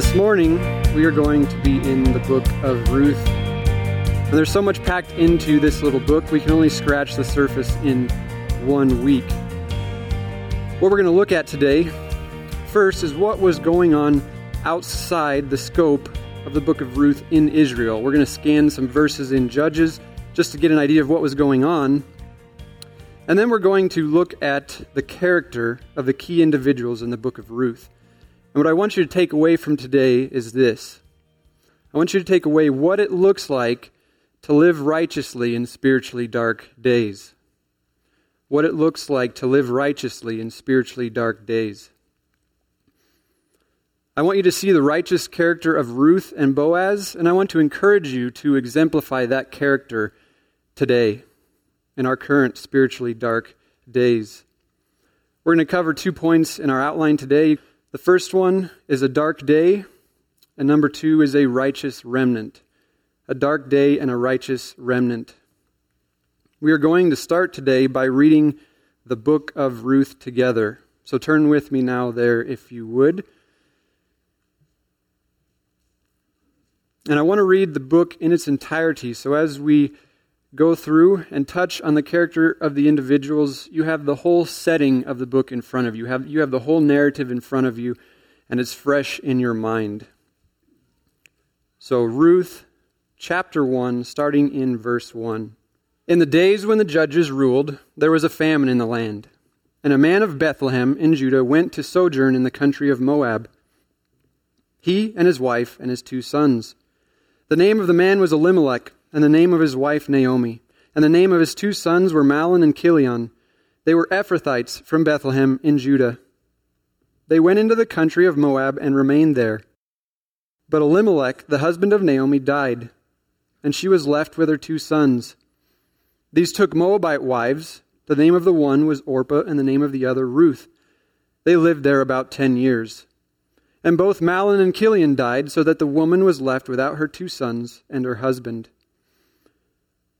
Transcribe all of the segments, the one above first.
This morning, we are going to be in the book of Ruth. And there's so much packed into this little book, we can only scratch the surface in one week. What we're going to look at today, first, is what was going on outside the scope of the book of Ruth in Israel. We're going to scan some verses in Judges just to get an idea of what was going on. And then we're going to look at the character of the key individuals in the book of Ruth. And what I want you to take away from today is this I want you to take away what it looks like to live righteously in spiritually dark days. What it looks like to live righteously in spiritually dark days. I want you to see the righteous character of Ruth and Boaz, and I want to encourage you to exemplify that character today in our current spiritually dark days. We're going to cover two points in our outline today. The first one is a dark day, and number two is a righteous remnant. A dark day and a righteous remnant. We are going to start today by reading the book of Ruth together. So turn with me now there, if you would. And I want to read the book in its entirety. So as we go through and touch on the character of the individuals, you have the whole setting of the book in front of you. You have, you have the whole narrative in front of you, and it's fresh in your mind. So, Ruth chapter 1, starting in verse 1. In the days when the judges ruled, there was a famine in the land. And a man of Bethlehem in Judah went to sojourn in the country of Moab. He and his wife and his two sons. The name of the man was Elimelech and the name of his wife Naomi. And the name of his two sons were Mahlon and Chilion. They were Ephrathites from Bethlehem in Judah. They went into the country of Moab and remained there. But Elimelech, the husband of Naomi, died, and she was left with her two sons. These took Moabite wives. The name of the one was Orpah, and the name of the other Ruth. They lived there about ten years. And both Mahlon and Chilion died, so that the woman was left without her two sons and her husband.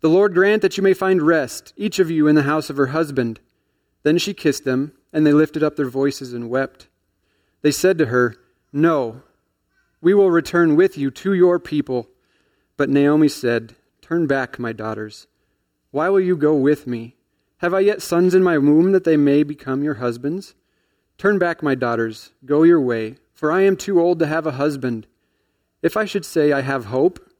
The Lord grant that you may find rest, each of you in the house of her husband. Then she kissed them, and they lifted up their voices and wept. They said to her, No, we will return with you to your people. But Naomi said, Turn back, my daughters. Why will you go with me? Have I yet sons in my womb that they may become your husbands? Turn back, my daughters, go your way, for I am too old to have a husband. If I should say I have hope,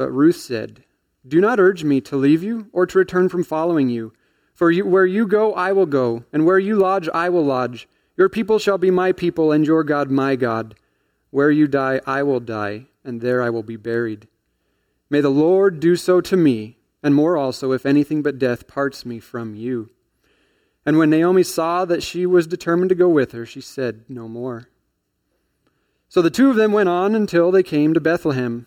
But Ruth said, Do not urge me to leave you or to return from following you. For you, where you go, I will go, and where you lodge, I will lodge. Your people shall be my people, and your God my God. Where you die, I will die, and there I will be buried. May the Lord do so to me, and more also, if anything but death parts me from you. And when Naomi saw that she was determined to go with her, she said no more. So the two of them went on until they came to Bethlehem.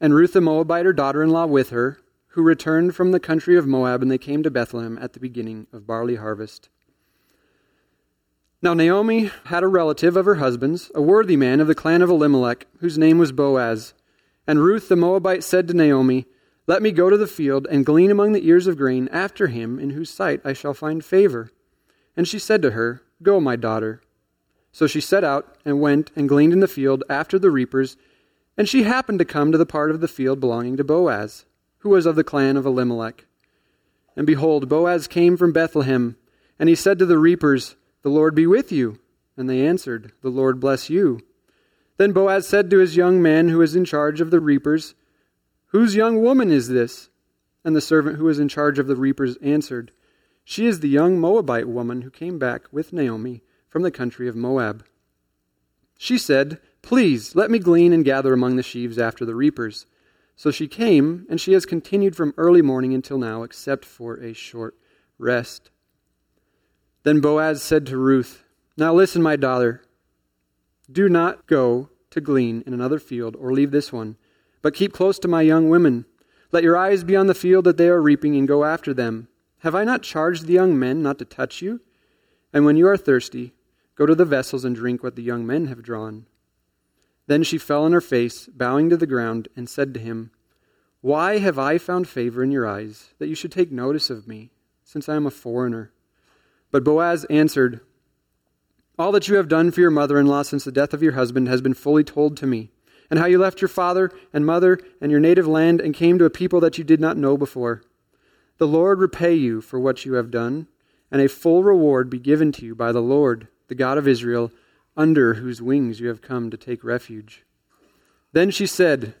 and Ruth the Moabite, her daughter in law, with her, who returned from the country of Moab, and they came to Bethlehem at the beginning of barley harvest. Now Naomi had a relative of her husband's, a worthy man of the clan of Elimelech, whose name was Boaz. And Ruth the Moabite said to Naomi, Let me go to the field and glean among the ears of grain after him in whose sight I shall find favor. And she said to her, Go, my daughter. So she set out and went and gleaned in the field after the reapers. And she happened to come to the part of the field belonging to Boaz, who was of the clan of Elimelech. And behold, Boaz came from Bethlehem, and he said to the reapers, The Lord be with you. And they answered, The Lord bless you. Then Boaz said to his young man who was in charge of the reapers, Whose young woman is this? And the servant who was in charge of the reapers answered, She is the young Moabite woman who came back with Naomi from the country of Moab. She said, Please, let me glean and gather among the sheaves after the reapers. So she came, and she has continued from early morning until now, except for a short rest. Then Boaz said to Ruth, Now listen, my daughter. Do not go to glean in another field or leave this one, but keep close to my young women. Let your eyes be on the field that they are reaping and go after them. Have I not charged the young men not to touch you? And when you are thirsty, go to the vessels and drink what the young men have drawn. Then she fell on her face, bowing to the ground, and said to him, Why have I found favor in your eyes, that you should take notice of me, since I am a foreigner? But Boaz answered, All that you have done for your mother in law since the death of your husband has been fully told to me, and how you left your father and mother and your native land and came to a people that you did not know before. The Lord repay you for what you have done, and a full reward be given to you by the Lord, the God of Israel under whose wings you have come to take refuge. Then she said,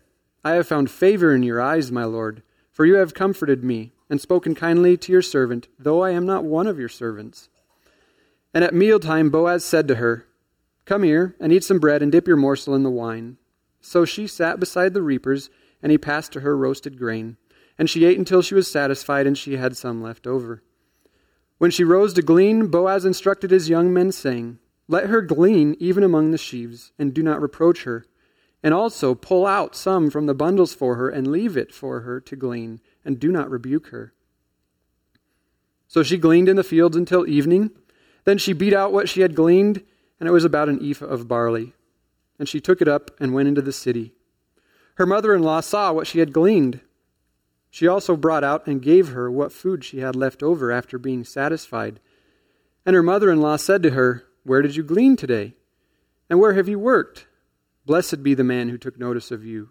I have found favor in your eyes, my Lord, for you have comforted me and spoken kindly to your servant, though I am not one of your servants. And at mealtime Boaz said to her, Come here and eat some bread and dip your morsel in the wine. So she sat beside the reapers, and he passed to her roasted grain. And she ate until she was satisfied, and she had some left over. When she rose to glean, Boaz instructed his young men, saying, let her glean even among the sheaves, and do not reproach her. And also pull out some from the bundles for her, and leave it for her to glean, and do not rebuke her. So she gleaned in the fields until evening. Then she beat out what she had gleaned, and it was about an ephah of barley. And she took it up and went into the city. Her mother in law saw what she had gleaned. She also brought out and gave her what food she had left over after being satisfied. And her mother in law said to her, where did you glean today? And where have you worked? Blessed be the man who took notice of you.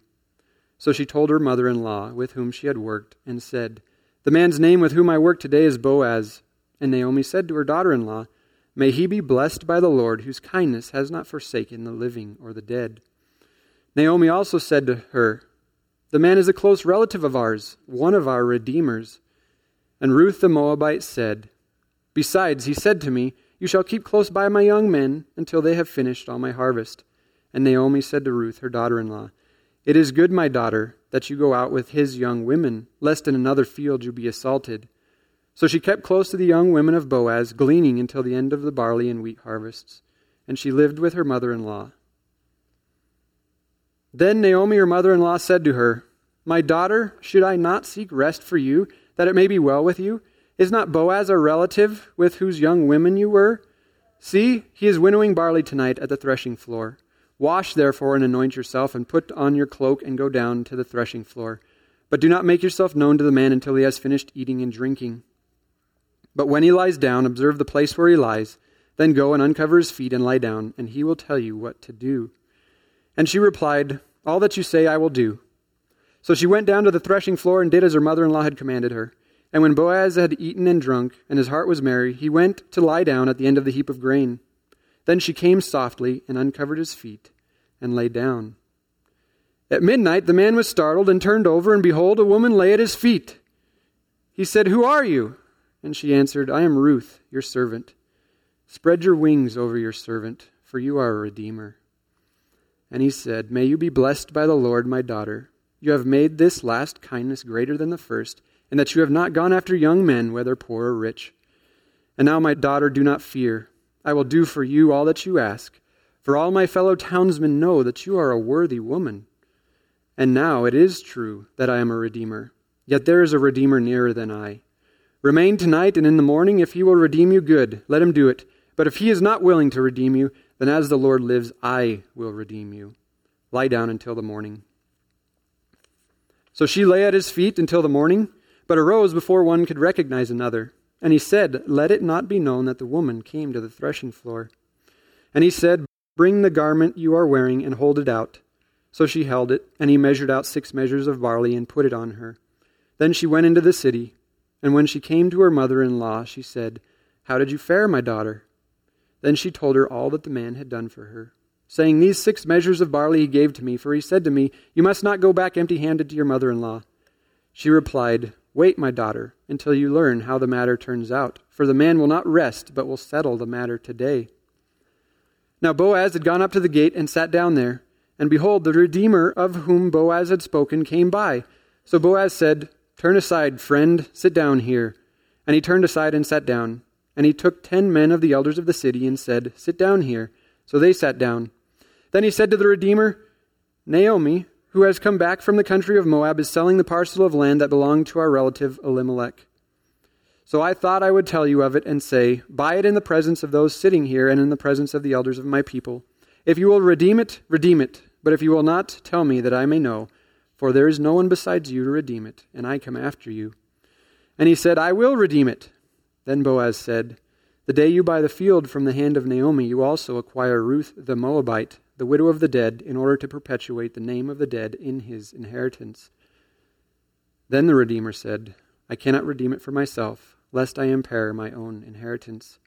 So she told her mother in law, with whom she had worked, and said, The man's name with whom I work today is Boaz. And Naomi said to her daughter in law, May he be blessed by the Lord, whose kindness has not forsaken the living or the dead. Naomi also said to her, The man is a close relative of ours, one of our redeemers. And Ruth the Moabite said, Besides, he said to me, you shall keep close by my young men until they have finished all my harvest. And Naomi said to Ruth, her daughter in law, It is good, my daughter, that you go out with his young women, lest in another field you be assaulted. So she kept close to the young women of Boaz, gleaning until the end of the barley and wheat harvests. And she lived with her mother in law. Then Naomi, her mother in law, said to her, My daughter, should I not seek rest for you, that it may be well with you? Is not Boaz a relative with whose young women you were? See, he is winnowing barley tonight at the threshing floor. Wash, therefore, and anoint yourself, and put on your cloak, and go down to the threshing floor. But do not make yourself known to the man until he has finished eating and drinking. But when he lies down, observe the place where he lies. Then go and uncover his feet and lie down, and he will tell you what to do. And she replied, All that you say I will do. So she went down to the threshing floor and did as her mother in law had commanded her. And when Boaz had eaten and drunk, and his heart was merry, he went to lie down at the end of the heap of grain. Then she came softly and uncovered his feet and lay down. At midnight the man was startled and turned over, and behold, a woman lay at his feet. He said, Who are you? And she answered, I am Ruth, your servant. Spread your wings over your servant, for you are a redeemer. And he said, May you be blessed by the Lord, my daughter. You have made this last kindness greater than the first and that you have not gone after young men, whether poor or rich. And now, my daughter, do not fear. I will do for you all that you ask, for all my fellow townsmen know that you are a worthy woman. And now it is true that I am a redeemer, yet there is a redeemer nearer than I. Remain tonight, and in the morning, if he will redeem you, good, let him do it. But if he is not willing to redeem you, then as the Lord lives, I will redeem you. Lie down until the morning. So she lay at his feet until the morning, but arose before one could recognize another. And he said, Let it not be known that the woman came to the threshing floor. And he said, Bring the garment you are wearing and hold it out. So she held it, and he measured out six measures of barley and put it on her. Then she went into the city, and when she came to her mother in law, she said, How did you fare, my daughter? Then she told her all that the man had done for her saying, These six measures of barley he gave to me, for he said to me, You must not go back empty handed to your mother in law. She replied, Wait, my daughter, until you learn how the matter turns out, for the man will not rest, but will settle the matter today. Now Boaz had gone up to the gate and sat down there, and behold, the Redeemer of whom Boaz had spoken came by. So Boaz said, Turn aside, friend, sit down here. And he turned aside and sat down. And he took ten men of the elders of the city and said, Sit down here. So they sat down. Then he said to the Redeemer, Naomi, who has come back from the country of Moab, is selling the parcel of land that belonged to our relative Elimelech. So I thought I would tell you of it and say, Buy it in the presence of those sitting here and in the presence of the elders of my people. If you will redeem it, redeem it. But if you will not, tell me that I may know, for there is no one besides you to redeem it, and I come after you. And he said, I will redeem it. Then Boaz said, The day you buy the field from the hand of Naomi, you also acquire Ruth the Moabite the widow of the dead, in order to perpetuate the name of the dead in his inheritance. Then the Redeemer said, I cannot redeem it for myself, lest I impair my own inheritance.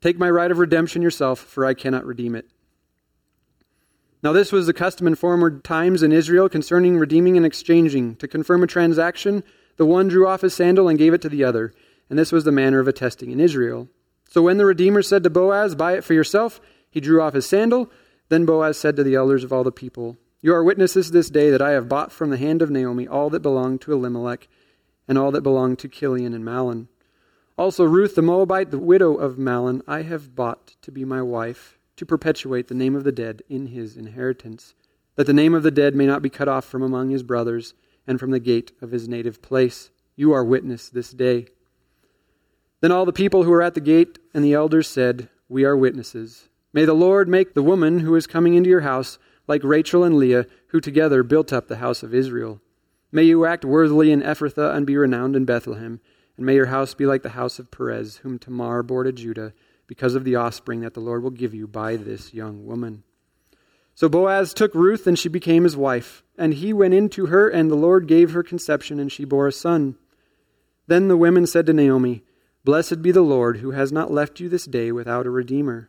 Take my right of redemption yourself, for I cannot redeem it. Now, this was the custom in former times in Israel concerning redeeming and exchanging. To confirm a transaction, the one drew off his sandal and gave it to the other, and this was the manner of attesting in Israel. So when the Redeemer said to Boaz, Buy it for yourself, he drew off his sandal then Boaz said to the elders of all the people, You are witnesses this day that I have bought from the hand of Naomi all that belonged to Elimelech and all that belonged to Chilion and Mahlon. Also Ruth the Moabite, the widow of Mahlon, I have bought to be my wife, to perpetuate the name of the dead in his inheritance, that the name of the dead may not be cut off from among his brothers and from the gate of his native place. You are witness this day. Then all the people who were at the gate and the elders said, We are witnesses. May the Lord make the woman who is coming into your house like Rachel and Leah, who together built up the house of Israel. May you act worthily in Ephrathah and be renowned in Bethlehem. And may your house be like the house of Perez, whom Tamar bore to Judah, because of the offspring that the Lord will give you by this young woman. So Boaz took Ruth, and she became his wife. And he went in to her, and the Lord gave her conception, and she bore a son. Then the women said to Naomi, Blessed be the Lord, who has not left you this day without a redeemer.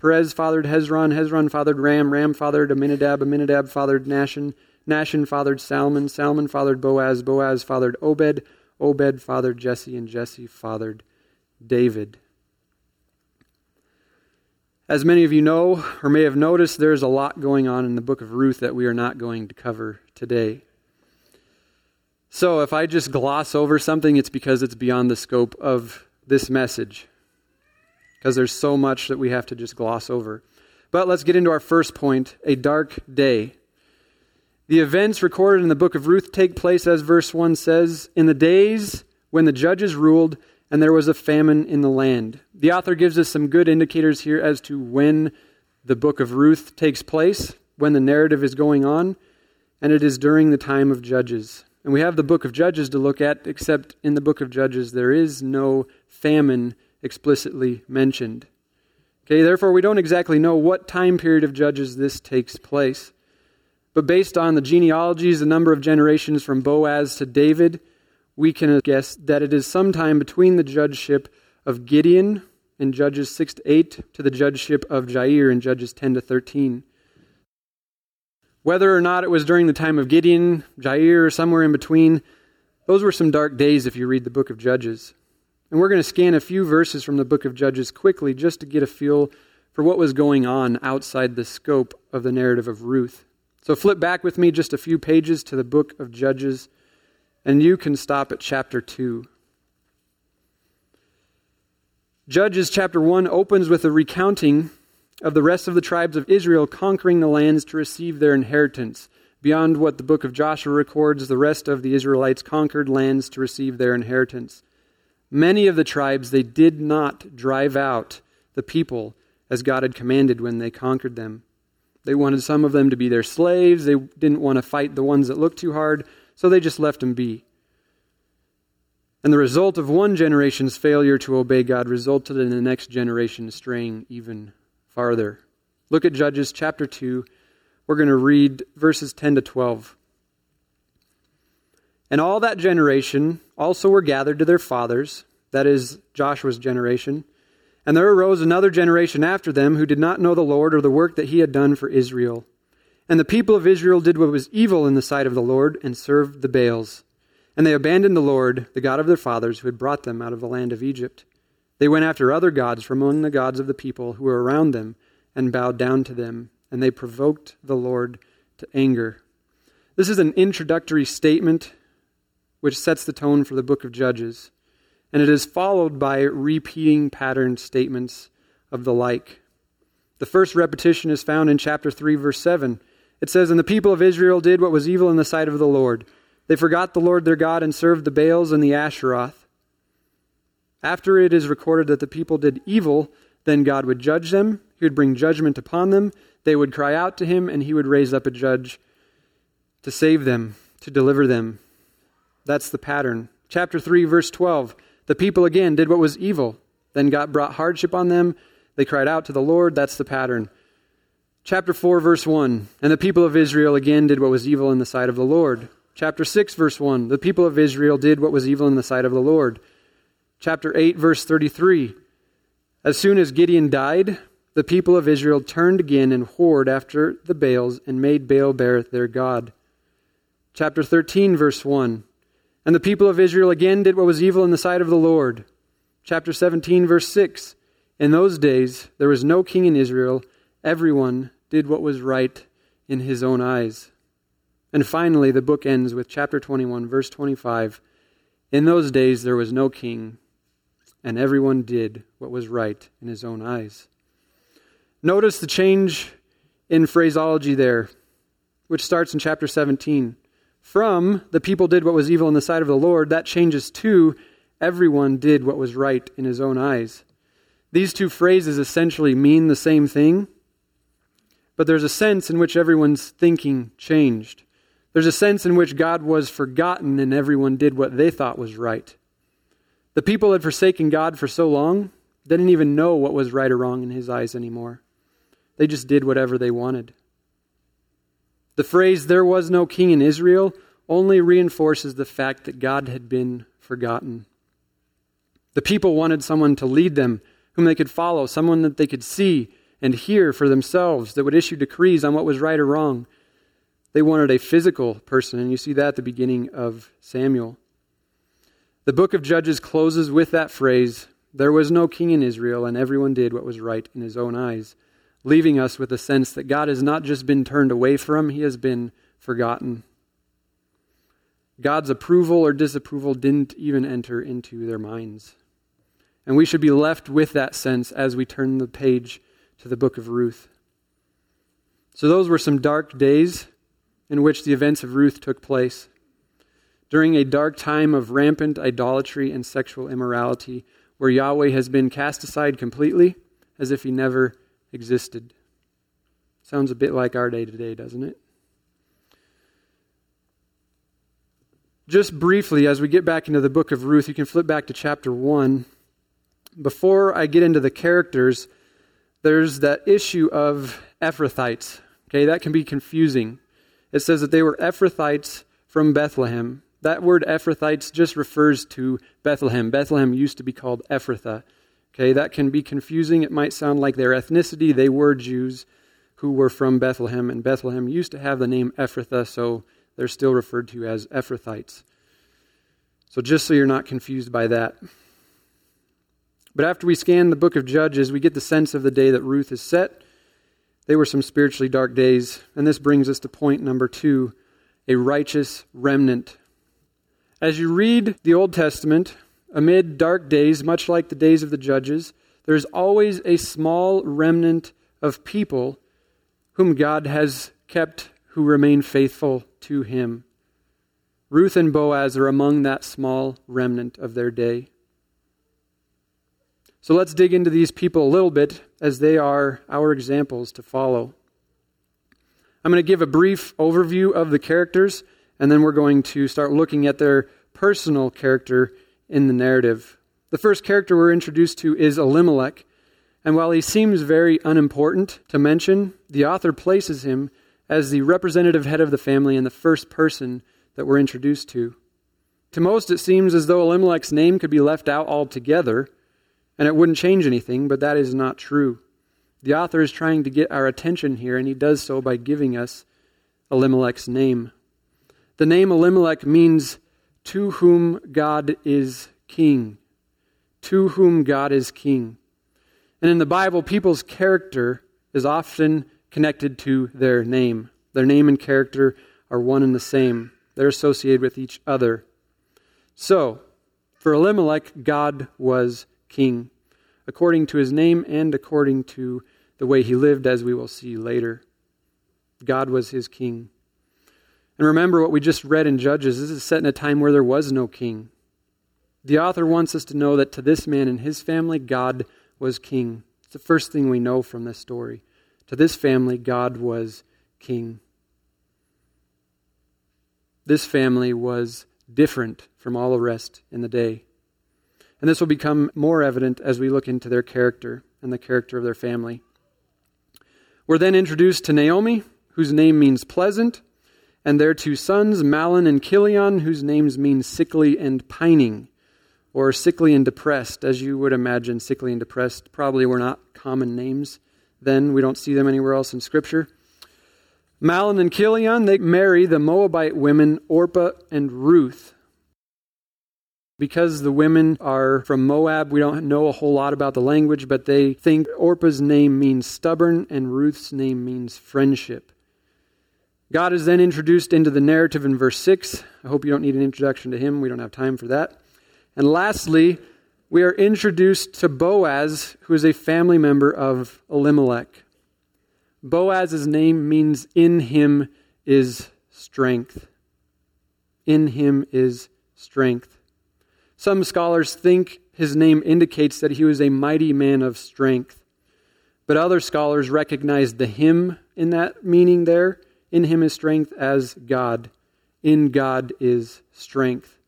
Perez fathered Hezron, Hezron fathered Ram, Ram fathered Amminadab, Amminadab fathered Nahshon, Nahshon fathered Salmon, Salmon fathered Boaz, Boaz fathered Obed, Obed fathered Jesse, and Jesse fathered David. As many of you know or may have noticed, there's a lot going on in the book of Ruth that we are not going to cover today. So if I just gloss over something, it's because it's beyond the scope of this message because there's so much that we have to just gloss over. But let's get into our first point a dark day. The events recorded in the book of Ruth take place, as verse 1 says, in the days when the judges ruled and there was a famine in the land. The author gives us some good indicators here as to when the book of Ruth takes place, when the narrative is going on, and it is during the time of Judges. And we have the book of Judges to look at, except in the book of Judges, there is no famine explicitly mentioned. Okay, therefore, we don't exactly know what time period of Judges this takes place. But based on the genealogies, the number of generations from Boaz to David, we can guess that it is sometime between the judgeship of Gideon in Judges 6 to 8 to the judgeship of Jair in Judges 10 to 13. Whether or not it was during the time of Gideon, Jair, or somewhere in between, those were some dark days if you read the book of Judges. And we're going to scan a few verses from the book of Judges quickly just to get a feel for what was going on outside the scope of the narrative of Ruth. So flip back with me just a few pages to the book of Judges, And you can stop at chapter 2. Judges chapter 1 opens with a recounting of the rest of the tribes of Israel conquering the lands to receive their inheritance. Beyond what the book of Joshua records, the rest of the Israelites conquered lands to receive their inheritance. Many of the tribes they did not drive out the people as God had commanded when they conquered them. They wanted some of them to be their slaves. They didn't want to fight the ones that looked too hard, so they just left them be. And the result of one generation's failure to obey God resulted in the next generation straying even farther. Look at Judges chapter 2. We're going to read verses 10 to 12. And all that generation also were gathered to their fathers, that is, Joshua's generation. And there arose another generation after them who did not know the Lord or the work that he had done for Israel. And the people of Israel did what was evil in the sight of the Lord and served the Baals. And they abandoned the Lord, the God of their fathers, who had brought them out of the land of Egypt. They went after other gods from among the gods of the people who were around them and bowed down to them, and they provoked the Lord to anger. This is an introductory statement which sets the tone for the book of Judges, and it is followed by repeating pattern statements of the like. The first repetition is found in chapter 3, verse 7. It says, And the people of Israel did what was evil in the sight of the Lord. They forgot the Lord their God and served the Baals and the Asheroth. After it is recorded that the people did evil, then God would judge them. He would bring judgment upon them. They would cry out to him, and he would raise up a judge to save them, to deliver them. That's the pattern. Chapter 3, verse 12. The people again did what was evil. Then God brought hardship on them. They cried out to the Lord. That's the pattern. Chapter 4, verse 1. And the people of Israel again did what was evil in the sight of the Lord. Chapter 6, verse 1. The people of Israel did what was evil in the sight of the Lord chapter 8, verse 33. As soon as Gideon died, the people of Israel turned again and whored after the Baals and made Baal-berith their God. Chapter 13, verse 1. And the people of Israel again did what was evil in the sight of the Lord. Chapter 17, verse 6. In those days there was no king in Israel. Everyone did what was right in his own eyes. And finally, the book ends with chapter 21, verse 25. In those days there was no king and everyone did what was right in his own eyes. Notice the change in phraseology there, which starts in chapter 17. From the people did what was evil in the sight of the Lord, that changes to everyone did what was right in his own eyes. These two phrases essentially mean the same thing, but there's a sense in which everyone's thinking changed. There's a sense in which God was forgotten and everyone did what they thought was right. The people had forsaken God for so long, they didn't even know what was right or wrong in his eyes anymore. They just did whatever they wanted. The phrase, there was no king in Israel, only reinforces the fact that God had been forgotten. The people wanted someone to lead them, whom they could follow, someone that they could see and hear for themselves, that would issue decrees on what was right or wrong. They wanted a physical person, and you see that at the beginning of Samuel. The book of Judges closes with that phrase There was no king in Israel, and everyone did what was right in his own eyes, leaving us with a sense that God has not just been turned away from, he has been forgotten. God's approval or disapproval didn't even enter into their minds. And we should be left with that sense as we turn the page to the book of Ruth. So, those were some dark days in which the events of Ruth took place during a dark time of rampant idolatry and sexual immorality, where Yahweh has been cast aside completely as if he never existed. Sounds a bit like our day today, doesn't it? Just briefly, as we get back into the book of Ruth, you can flip back to chapter 1. Before I get into the characters, there's that issue of Ephrathites. Okay, that can be confusing. It says that they were Ephrathites from Bethlehem. That word Ephrathites just refers to Bethlehem. Bethlehem used to be called Ephrathah. Okay, that can be confusing. It might sound like their ethnicity. They were Jews who were from Bethlehem, and Bethlehem used to have the name Ephrathah, so they're still referred to as Ephrathites. So just so you're not confused by that. But after we scan the book of Judges, we get the sense of the day that Ruth is set. They were some spiritually dark days, and this brings us to point number two a righteous remnant As you read the Old Testament, amid dark days, much like the days of the judges, there's always a small remnant of people whom God has kept who remain faithful to him. Ruth and Boaz are among that small remnant of their day. So let's dig into these people a little bit as they are our examples to follow. I'm going to give a brief overview of the characters, and then we're going to start looking at their personal character in the narrative. The first character we're introduced to is Elimelech, and while he seems very unimportant to mention, the author places him as the representative head of the family and the first person that we're introduced to. To most, it seems as though Elimelech's name could be left out altogether, and it wouldn't change anything, but that is not true. The author is trying to get our attention here, and he does so by giving us Elimelech's name. The name Elimelech means to whom God is king. To whom God is king. And in the Bible, people's character is often connected to their name. Their name and character are one and the same, they're associated with each other. So, for Elimelech, God was king, according to his name and according to the way he lived, as we will see later. God was his king. And remember what we just read in Judges. This is set in a time where there was no king. The author wants us to know that to this man and his family, God was king. It's the first thing we know from this story. To this family, God was king. This family was different from all the rest in the day. And this will become more evident as we look into their character and the character of their family. We're then introduced to Naomi, whose name means pleasant and their two sons, Mahlon and Chilion, whose names mean sickly and pining, or sickly and depressed, as you would imagine. Sickly and depressed probably were not common names then. We don't see them anywhere else in Scripture. Mahlon and Chilion, they marry the Moabite women Orpah and Ruth. Because the women are from Moab, we don't know a whole lot about the language, but they think Orpah's name means stubborn and Ruth's name means friendship. God is then introduced into the narrative in verse 6. I hope you don't need an introduction to him. We don't have time for that. And lastly, we are introduced to Boaz, who is a family member of Elimelech. Boaz's name means in him is strength. In him is strength. Some scholars think his name indicates that he was a mighty man of strength. But other scholars recognize the him in that meaning there in him is strength as God. In God is strength.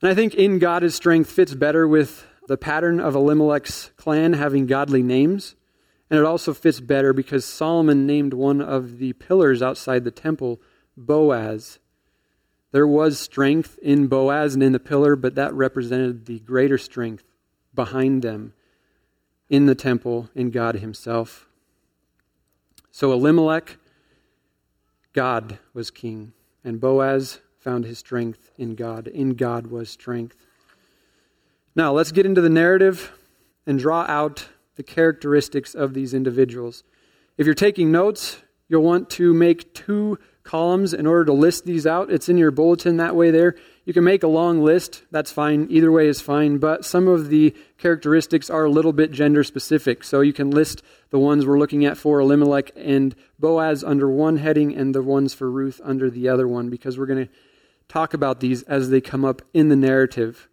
And I think in God is strength fits better with the pattern of Elimelech's clan having godly names. And it also fits better because Solomon named one of the pillars outside the temple Boaz. There was strength in Boaz and in the pillar, but that represented the greater strength behind them in the temple in God Himself. So Elimelech God was king, and Boaz found his strength in God. In God was strength. Now, let's get into the narrative and draw out the characteristics of these individuals. If you're taking notes, you'll want to make two columns in order to list these out. It's in your bulletin that way there. You can make a long list, that's fine. Either way is fine, but some of the characteristics are a little bit gender specific. So you can list the ones we're looking at for Elimelech and Boaz under one heading and the ones for Ruth under the other one because we're going to talk about these as they come up in the narrative.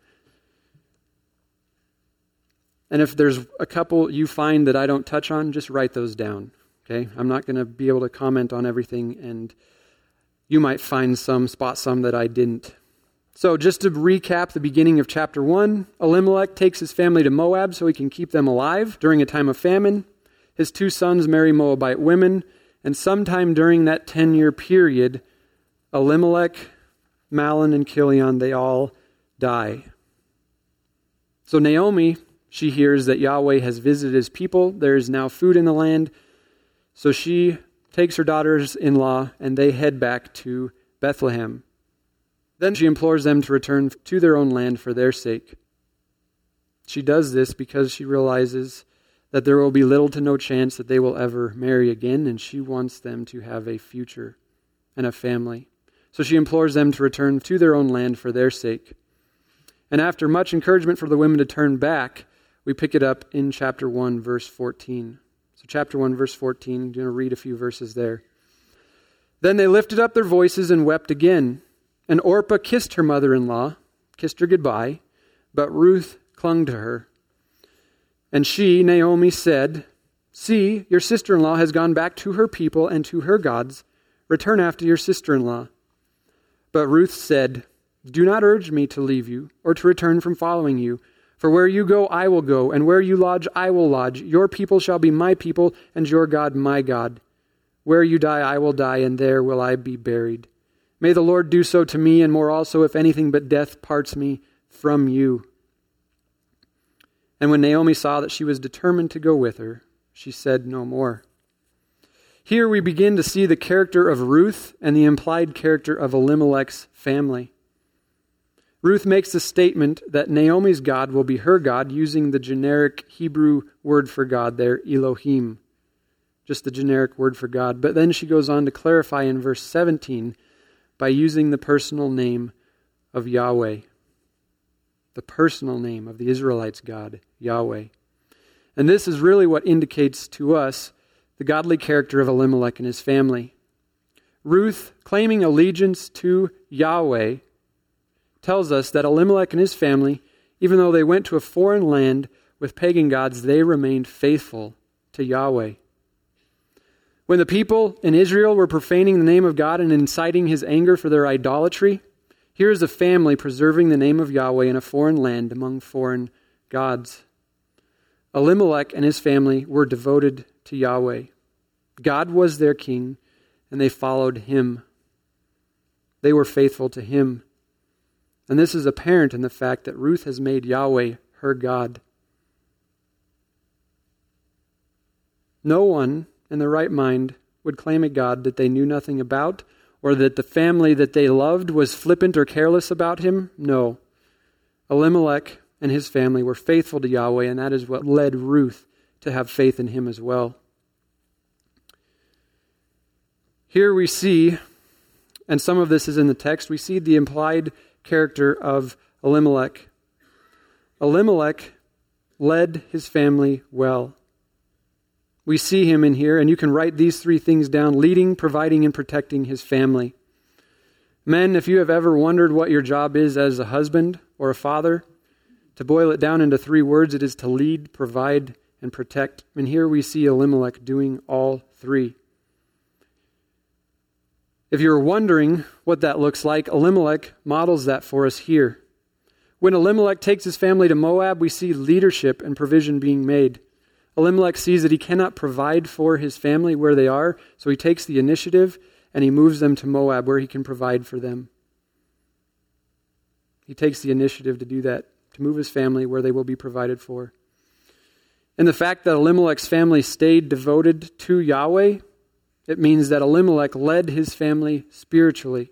And if there's a couple you find that I don't touch on, just write those down. Okay? I'm not going to be able to comment on everything, and you might find some, spot some that I didn't. So, just to recap the beginning of chapter 1, Elimelech takes his family to Moab so he can keep them alive during a time of famine. His two sons marry Moabite women, and sometime during that 10 year period, Elimelech, Mahlon, and Chilion, they all die. So, Naomi, she hears that Yahweh has visited his people. There is now food in the land. So, she takes her daughters in law and they head back to Bethlehem. Then she implores them to return to their own land for their sake. She does this because she realizes that there will be little to no chance that they will ever marry again, and she wants them to have a future and a family. So she implores them to return to their own land for their sake. And after much encouragement for the women to turn back, we pick it up in chapter 1, verse 14. So, chapter 1, verse 14, I'm going to read a few verses there. Then they lifted up their voices and wept again. And Orpah kissed her mother in law, kissed her goodbye, but Ruth clung to her. And she, Naomi, said, See, your sister in law has gone back to her people and to her gods. Return after your sister in law. But Ruth said, Do not urge me to leave you or to return from following you. For where you go, I will go, and where you lodge, I will lodge. Your people shall be my people, and your God my God. Where you die, I will die, and there will I be buried. May the Lord do so to me, and more also, if anything but death parts me from you. And when Naomi saw that she was determined to go with her, she said no more. Here we begin to see the character of Ruth and the implied character of Elimelech's family. Ruth makes the statement that Naomi's God will be her God using the generic Hebrew word for God there, Elohim. Just the generic word for God. But then she goes on to clarify in verse 17 by using the personal name of Yahweh. The personal name of the Israelites' God, Yahweh. And this is really what indicates to us the godly character of Elimelech and his family. Ruth, claiming allegiance to Yahweh, tells us that Elimelech and his family, even though they went to a foreign land with pagan gods, they remained faithful to Yahweh. When the people in Israel were profaning the name of God and inciting his anger for their idolatry, here is a family preserving the name of Yahweh in a foreign land among foreign gods. Elimelech and his family were devoted to Yahweh. God was their king, and they followed him. They were faithful to him. And this is apparent in the fact that Ruth has made Yahweh her God. No one in their right mind would claim a God that they knew nothing about or that the family that they loved was flippant or careless about him. No. Elimelech and his family were faithful to Yahweh, and that is what led Ruth to have faith in him as well. Here we see, and some of this is in the text, we see the implied character of Elimelech. Elimelech led his family well. We see him in here, and you can write these three things down leading, providing, and protecting his family. Men, if you have ever wondered what your job is as a husband or a father, to boil it down into three words, it is to lead, provide, and protect. And here we see Elimelech doing all three. If you're wondering what that looks like, Elimelech models that for us here. When Elimelech takes his family to Moab, we see leadership and provision being made. Elimelech sees that he cannot provide for his family where they are, so he takes the initiative and he moves them to Moab where he can provide for them. He takes the initiative to do that, to move his family where they will be provided for. And the fact that Elimelech's family stayed devoted to Yahweh it means that Elimelech led his family spiritually.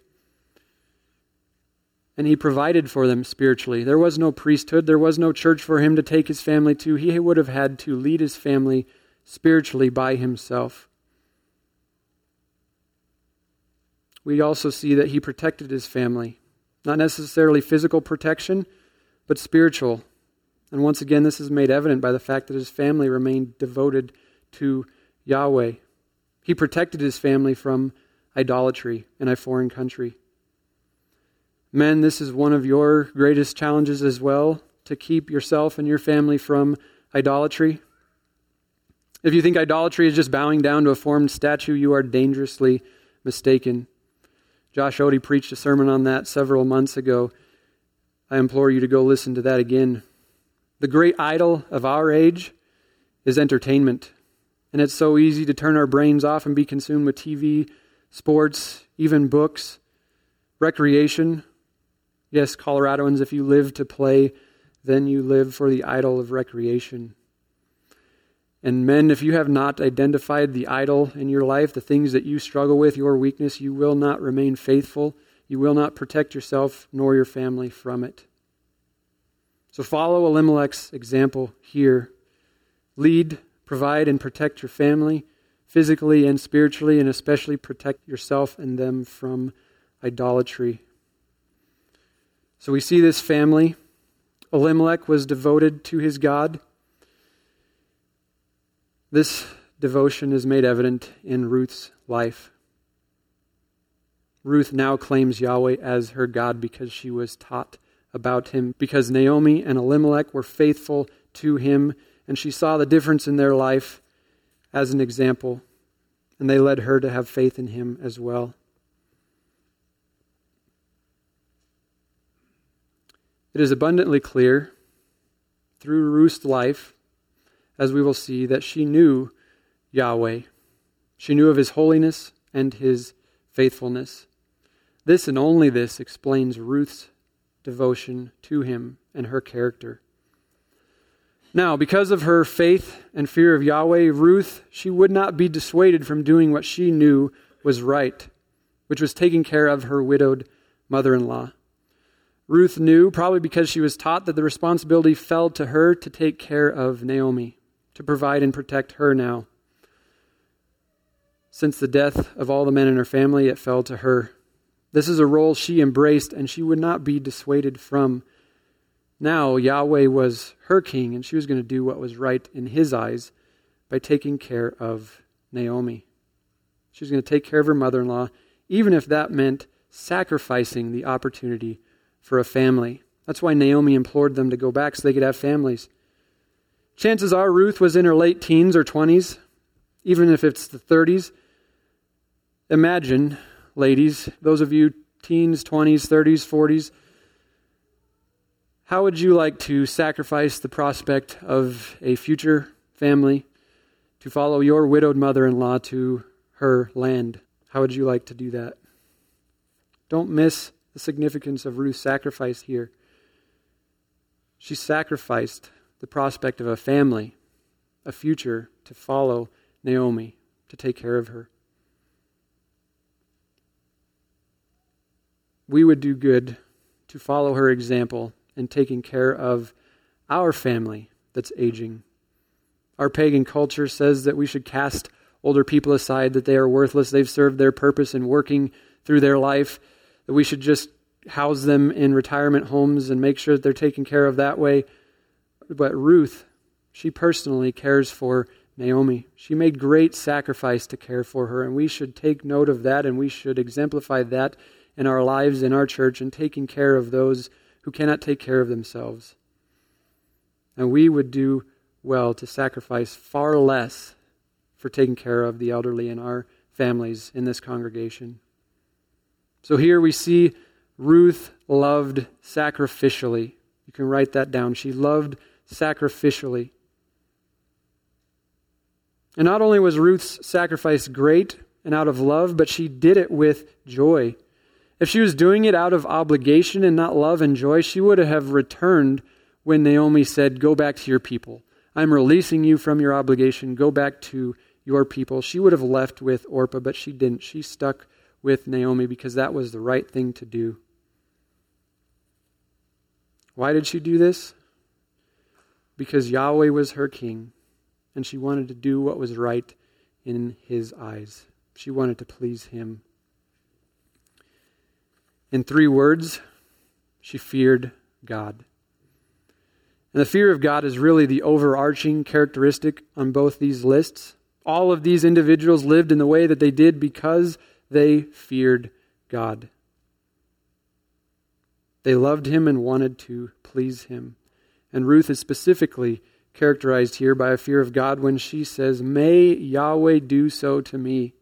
And he provided for them spiritually. There was no priesthood, there was no church for him to take his family to. He would have had to lead his family spiritually by himself. We also see that he protected his family. Not necessarily physical protection, but spiritual. And once again, this is made evident by the fact that his family remained devoted to Yahweh. He protected his family from idolatry in a foreign country. Men, this is one of your greatest challenges as well to keep yourself and your family from idolatry. If you think idolatry is just bowing down to a formed statue, you are dangerously mistaken. Josh Odie preached a sermon on that several months ago. I implore you to go listen to that again. The great idol of our age is entertainment. And it's so easy to turn our brains off and be consumed with TV, sports, even books, recreation. Yes, Coloradoans, if you live to play, then you live for the idol of recreation. And men, if you have not identified the idol in your life, the things that you struggle with, your weakness, you will not remain faithful. You will not protect yourself nor your family from it. So follow Elimelech's example here. Lead provide and protect your family physically and spiritually, and especially protect yourself and them from idolatry. So we see this family. Elimelech was devoted to his God. This devotion is made evident in Ruth's life. Ruth now claims Yahweh as her God because she was taught about him, because Naomi and Elimelech were faithful to him, and she saw the difference in their life as an example, and they led her to have faith in him as well. It is abundantly clear through Ruth's life, as we will see, that she knew Yahweh. She knew of his holiness and his faithfulness. This and only this explains Ruth's devotion to him and her character. Now, because of her faith and fear of Yahweh, Ruth, she would not be dissuaded from doing what she knew was right, which was taking care of her widowed mother in law. Ruth knew, probably because she was taught, that the responsibility fell to her to take care of Naomi, to provide and protect her now. Since the death of all the men in her family, it fell to her. This is a role she embraced and she would not be dissuaded from. Now, Yahweh was her king, and she was going to do what was right in his eyes by taking care of Naomi. She was going to take care of her mother in law, even if that meant sacrificing the opportunity for a family. That's why Naomi implored them to go back so they could have families. Chances are Ruth was in her late teens or 20s, even if it's the 30s. Imagine, ladies, those of you teens, 20s, 30s, 40s, how would you like to sacrifice the prospect of a future family to follow your widowed mother in law to her land? How would you like to do that? Don't miss the significance of Ruth's sacrifice here. She sacrificed the prospect of a family, a future to follow Naomi, to take care of her. We would do good to follow her example in taking care of our family that's aging. Our pagan culture says that we should cast older people aside, that they are worthless, they've served their purpose in working through their life that we should just house them in retirement homes and make sure that they're taken care of that way. But Ruth, she personally cares for Naomi. She made great sacrifice to care for her, and we should take note of that and we should exemplify that in our lives, in our church, and taking care of those who cannot take care of themselves. And we would do well to sacrifice far less for taking care of the elderly in our families in this congregation. So here we see Ruth loved sacrificially. You can write that down. She loved sacrificially. And not only was Ruth's sacrifice great and out of love, but she did it with joy. If she was doing it out of obligation and not love and joy, she would have returned when Naomi said, Go back to your people. I'm releasing you from your obligation. Go back to your people. She would have left with Orpah, but she didn't. She stuck with Naomi because that was the right thing to do. Why did she do this? Because Yahweh was her king, and she wanted to do what was right in his eyes. She wanted to please him. In three words, she feared God. And the fear of God is really the overarching characteristic on both these lists. All of these individuals lived in the way that they did because they feared God. They loved him and wanted to please him. And Ruth is specifically characterized here by a fear of God when she says, May Yahweh do so to me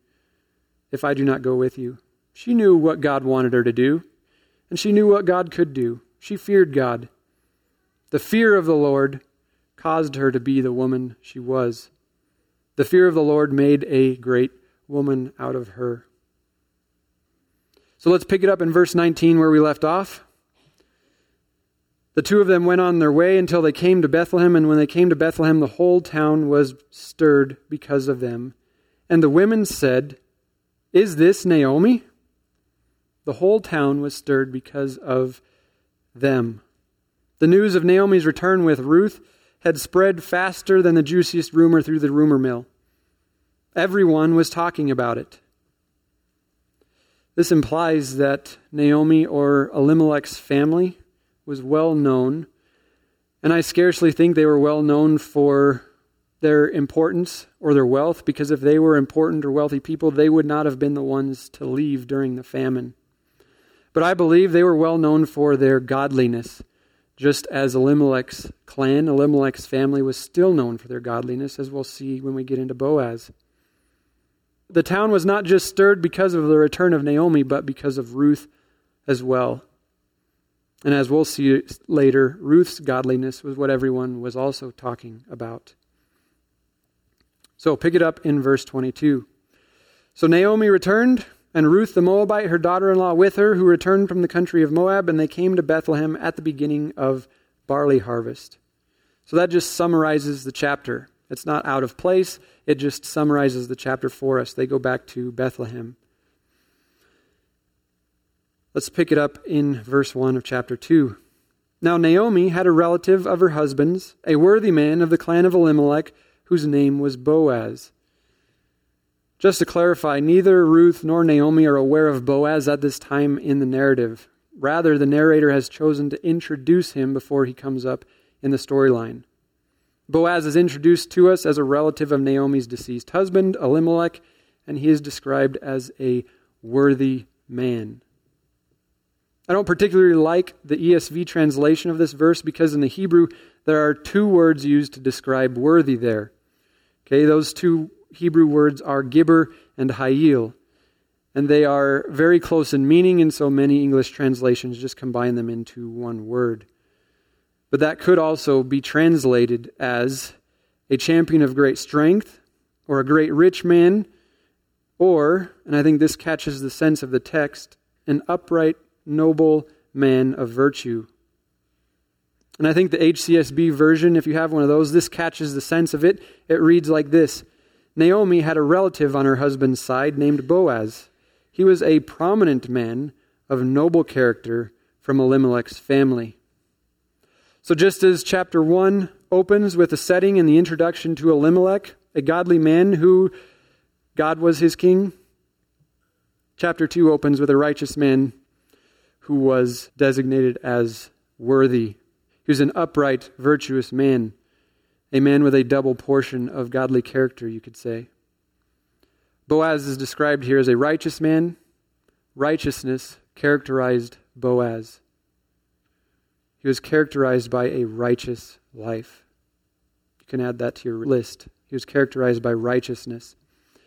if I do not go with you. She knew what God wanted her to do, and she knew what God could do. She feared God. The fear of the Lord caused her to be the woman she was. The fear of the Lord made a great woman out of her. So let's pick it up in verse 19 where we left off. The two of them went on their way until they came to Bethlehem, and when they came to Bethlehem, the whole town was stirred because of them. And the women said, Is this Naomi? The whole town was stirred because of them. The news of Naomi's return with Ruth had spread faster than the juiciest rumor through the rumor mill. Everyone was talking about it. This implies that Naomi or Elimelech's family was well known, and I scarcely think they were well known for their importance or their wealth, because if they were important or wealthy people, they would not have been the ones to leave during the famine. But I believe they were well known for their godliness, just as Elimelech's clan, Elimelech's family, was still known for their godliness, as we'll see when we get into Boaz. The town was not just stirred because of the return of Naomi, but because of Ruth as well. And as we'll see later, Ruth's godliness was what everyone was also talking about. So pick it up in verse 22. So Naomi returned, and Ruth the Moabite, her daughter in law, with her, who returned from the country of Moab, and they came to Bethlehem at the beginning of barley harvest. So that just summarizes the chapter. It's not out of place, it just summarizes the chapter for us. They go back to Bethlehem. Let's pick it up in verse 1 of chapter 2. Now Naomi had a relative of her husband's, a worthy man of the clan of Elimelech, whose name was Boaz. Just to clarify, neither Ruth nor Naomi are aware of Boaz at this time in the narrative. Rather, the narrator has chosen to introduce him before he comes up in the storyline. Boaz is introduced to us as a relative of Naomi's deceased husband, Elimelech, and he is described as a worthy man. I don't particularly like the ESV translation of this verse because in the Hebrew there are two words used to describe worthy there. Okay, those two Hebrew words are gibbor and hayil, and they are very close in meaning, and so many English translations just combine them into one word. But that could also be translated as a champion of great strength, or a great rich man, or, and I think this catches the sense of the text, an upright, noble man of virtue. And I think the HCSB version, if you have one of those, this catches the sense of it. It reads like this Naomi had a relative on her husband's side named Boaz. He was a prominent man of noble character from Elimelech's family. So, just as chapter 1 opens with a setting and the introduction to Elimelech, a godly man who God was his king, chapter 2 opens with a righteous man who was designated as worthy. He was an upright, virtuous man, a man with a double portion of godly character, you could say. Boaz is described here as a righteous man. Righteousness characterized Boaz. He was characterized by a righteous life. You can add that to your list. He was characterized by righteousness.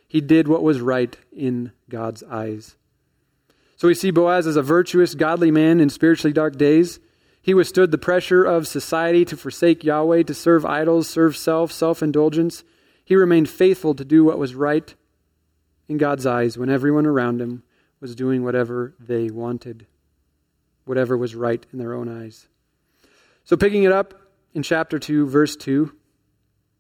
He did what was right in God's eyes. So we see Boaz as a virtuous, godly man in spiritually dark days. He withstood the pressure of society to forsake Yahweh, to serve idols, serve self, self indulgence. He remained faithful to do what was right in God's eyes when everyone around him was doing whatever they wanted, whatever was right in their own eyes. So, picking it up in chapter 2, verse 2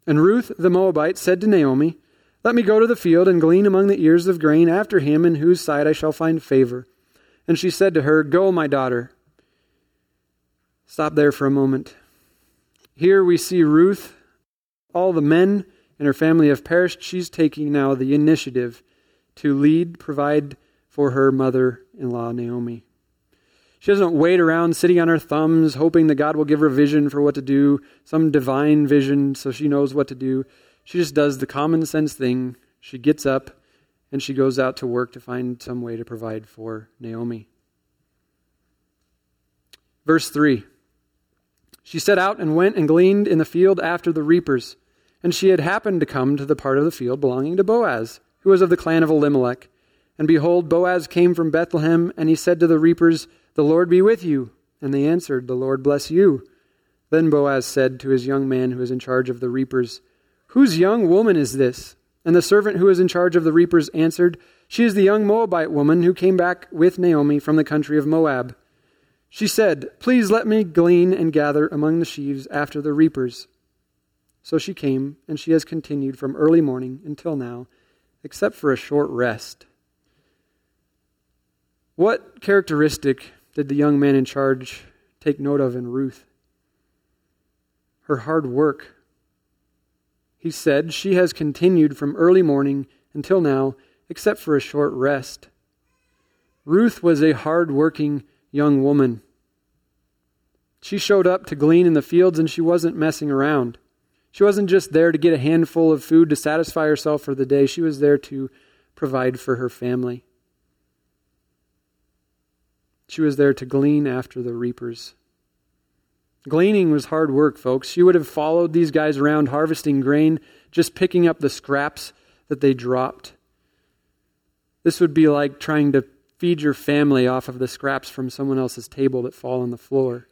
And Ruth the Moabite said to Naomi, Let me go to the field and glean among the ears of grain after him in whose sight I shall find favor. And she said to her, Go, my daughter. Stop there for a moment. Here we see Ruth. All the men in her family have perished. She's taking now the initiative to lead, provide for her mother in law, Naomi. She doesn't wait around sitting on her thumbs, hoping that God will give her vision for what to do, some divine vision so she knows what to do. She just does the common sense thing. She gets up and she goes out to work to find some way to provide for Naomi. Verse 3 She set out and went and gleaned in the field after the reapers. And she had happened to come to the part of the field belonging to Boaz, who was of the clan of Elimelech. And behold, Boaz came from Bethlehem, and he said to the reapers, The Lord be with you. And they answered, The Lord bless you. Then Boaz said to his young man who was in charge of the reapers, Whose young woman is this? And the servant who was in charge of the reapers answered, She is the young Moabite woman who came back with Naomi from the country of Moab. She said, Please let me glean and gather among the sheaves after the reapers. So she came, and she has continued from early morning until now, except for a short rest. What characteristic did the young man in charge take note of in Ruth? Her hard work. He said, She has continued from early morning until now, except for a short rest. Ruth was a hard-working young woman. She showed up to glean in the fields and she wasn't messing around. She wasn't just there to get a handful of food to satisfy herself for the day, she was there to provide for her family. She was there to glean after the reapers. Gleaning was hard work, folks. She would have followed these guys around harvesting grain, just picking up the scraps that they dropped. This would be like trying to feed your family off of the scraps from someone else's table that fall on the floor.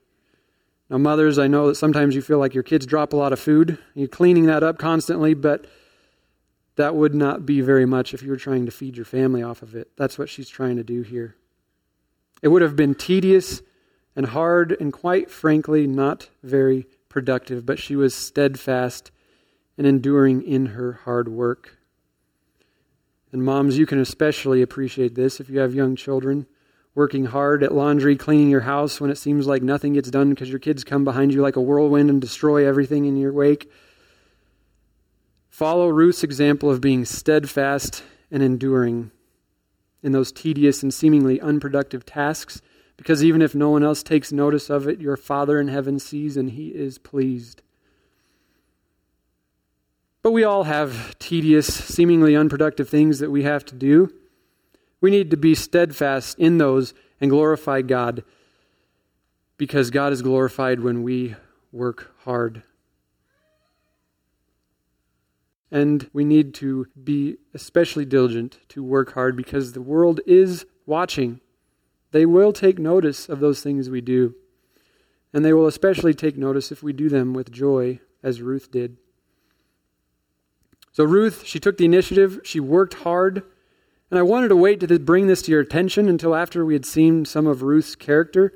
Now, mothers, I know that sometimes you feel like your kids drop a lot of food. You're cleaning that up constantly, but that would not be very much if you were trying to feed your family off of it. That's what she's trying to do here. It would have been tedious and hard and quite frankly not very productive, but she was steadfast and enduring in her hard work. And moms, you can especially appreciate this if you have young children working hard at laundry, cleaning your house when it seems like nothing gets done because your kids come behind you like a whirlwind and destroy everything in your wake. Follow Ruth's example of being steadfast and enduring in those tedious and seemingly unproductive tasks, because even if no one else takes notice of it, your Father in heaven sees and he is pleased. But we all have tedious, seemingly unproductive things that we have to do. We need to be steadfast in those and glorify God because God is glorified when we work hard. And we need to be especially diligent to work hard because the world is watching. They will take notice of those things we do. And they will especially take notice if we do them with joy, as Ruth did. So, Ruth, she took the initiative, she worked hard, and I wanted to wait to bring this to your attention until after we had seen some of Ruth's character.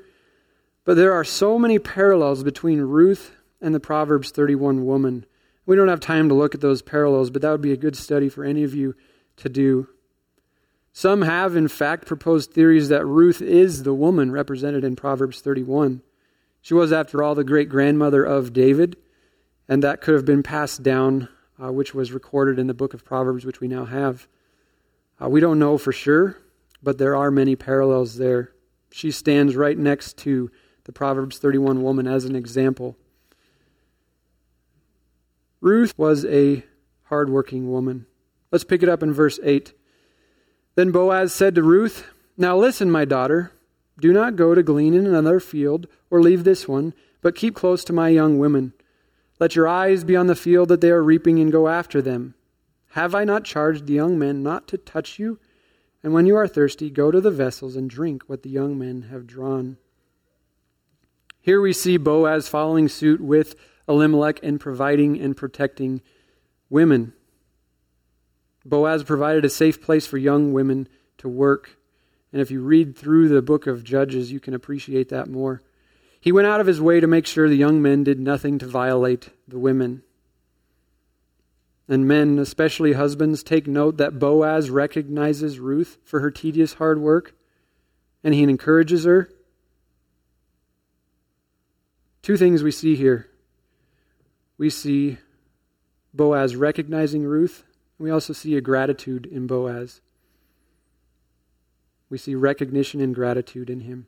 But there are so many parallels between Ruth and the Proverbs 31 woman. We don't have time to look at those parallels, but that would be a good study for any of you to do. Some have, in fact, proposed theories that Ruth is the woman represented in Proverbs 31. She was, after all, the great grandmother of David, and that could have been passed down, uh, which was recorded in the book of Proverbs, which we now have. Uh, we don't know for sure, but there are many parallels there. She stands right next to the Proverbs 31 woman as an example. Ruth was a hardworking woman. Let's pick it up in verse 8. Then Boaz said to Ruth, Now listen, my daughter. Do not go to glean in another field or leave this one, but keep close to my young women. Let your eyes be on the field that they are reaping and go after them. Have I not charged the young men not to touch you? And when you are thirsty, go to the vessels and drink what the young men have drawn. Here we see Boaz following suit with Elimelech in providing and protecting women. Boaz provided a safe place for young women to work. And if you read through the book of Judges, you can appreciate that more. He went out of his way to make sure the young men did nothing to violate the women. And men, especially husbands, take note that Boaz recognizes Ruth for her tedious hard work and he encourages her. Two things we see here. We see Boaz recognizing Ruth, and we also see a gratitude in Boaz. We see recognition and gratitude in him.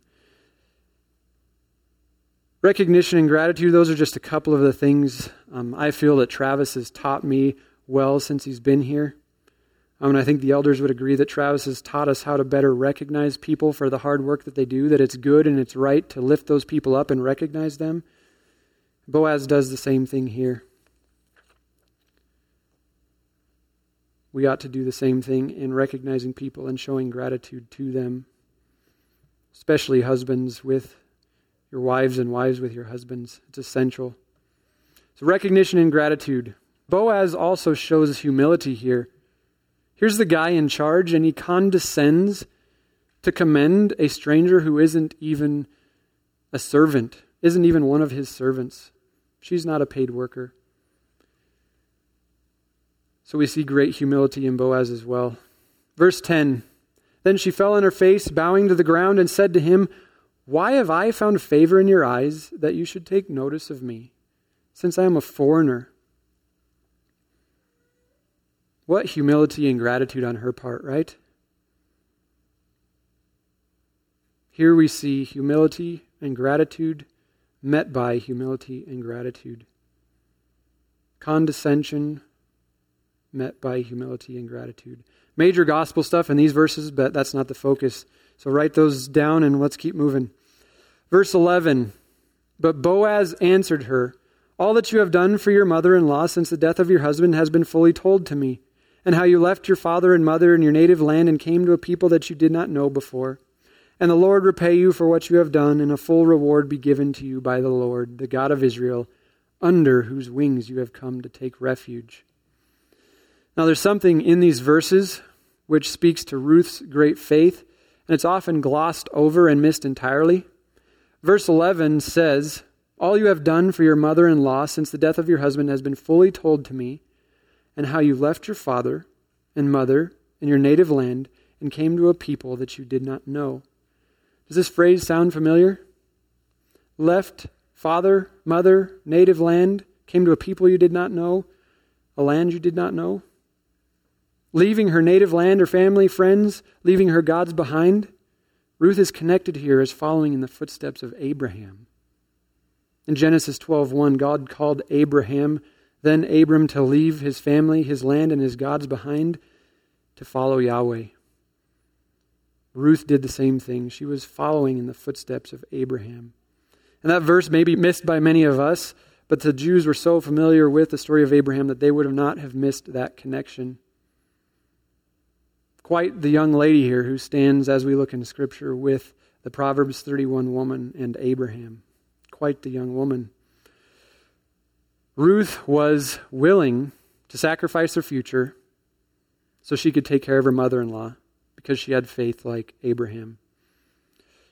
Recognition and gratitude, those are just a couple of the things um, I feel that Travis has taught me well since he's been here. Um, and I think the elders would agree that Travis has taught us how to better recognize people for the hard work that they do, that it's good and it's right to lift those people up and recognize them. Boaz does the same thing here. We ought to do the same thing in recognizing people and showing gratitude to them, especially husbands with your wives and wives with your husbands. It's essential. So, recognition and gratitude. Boaz also shows humility here. Here's the guy in charge, and he condescends to commend a stranger who isn't even a servant, isn't even one of his servants. She's not a paid worker. So we see great humility in Boaz as well. Verse 10 Then she fell on her face, bowing to the ground, and said to him, Why have I found favor in your eyes that you should take notice of me, since I am a foreigner? What humility and gratitude on her part, right? Here we see humility and gratitude met by humility and gratitude. Condescension met by humility and gratitude. Major gospel stuff in these verses, but that's not the focus. So write those down and let's keep moving. Verse 11 But Boaz answered her, All that you have done for your mother in law since the death of your husband has been fully told to me, and how you left your father and mother in your native land and came to a people that you did not know before. And the Lord repay you for what you have done, and a full reward be given to you by the Lord, the God of Israel, under whose wings you have come to take refuge. Now, there's something in these verses which speaks to Ruth's great faith, and it's often glossed over and missed entirely. Verse 11 says, All you have done for your mother in law since the death of your husband has been fully told to me, and how you left your father and mother in your native land and came to a people that you did not know. Does this phrase sound familiar? Left father, mother, native land, came to a people you did not know, a land you did not know? Leaving her native land, her family, friends, leaving her gods behind? Ruth is connected here as following in the footsteps of Abraham. In Genesis 12:1, God called Abraham, then Abram to leave his family, his land, and his gods behind to follow Yahweh. Ruth did the same thing. She was following in the footsteps of Abraham. And that verse may be missed by many of us, but the Jews were so familiar with the story of Abraham that they would have not have missed that connection. Quite the young lady here who stands as we look in Scripture with the Proverbs 31 woman and Abraham. Quite the young woman. Ruth was willing to sacrifice her future so she could take care of her mother in law because she had faith like Abraham.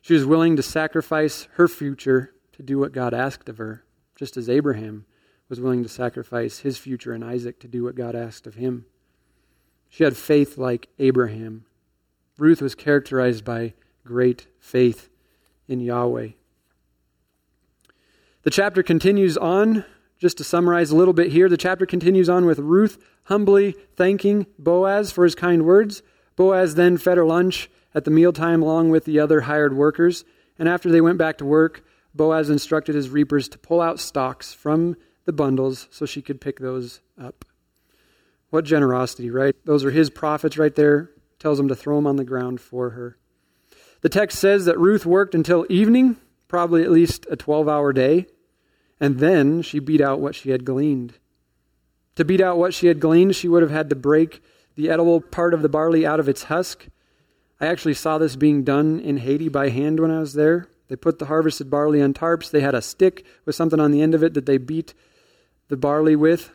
She was willing to sacrifice her future to do what God asked of her, just as Abraham was willing to sacrifice his future in Isaac to do what God asked of him. She had faith like Abraham. Ruth was characterized by great faith in Yahweh. The chapter continues on, just to summarize a little bit here, the chapter continues on with Ruth humbly thanking Boaz for his kind words. Boaz then fed her lunch at the mealtime along with the other hired workers, and after they went back to work, Boaz instructed his reapers to pull out stalks from the bundles so she could pick those up. What generosity, right? Those are his profits right there. Tells him to throw them on the ground for her. The text says that Ruth worked until evening, probably at least a 12 hour day, and then she beat out what she had gleaned. To beat out what she had gleaned, she would have had to break the edible part of the barley out of its husk. I actually saw this being done in Haiti by hand when I was there. They put the harvested barley on tarps. They had a stick with something on the end of it that they beat the barley with.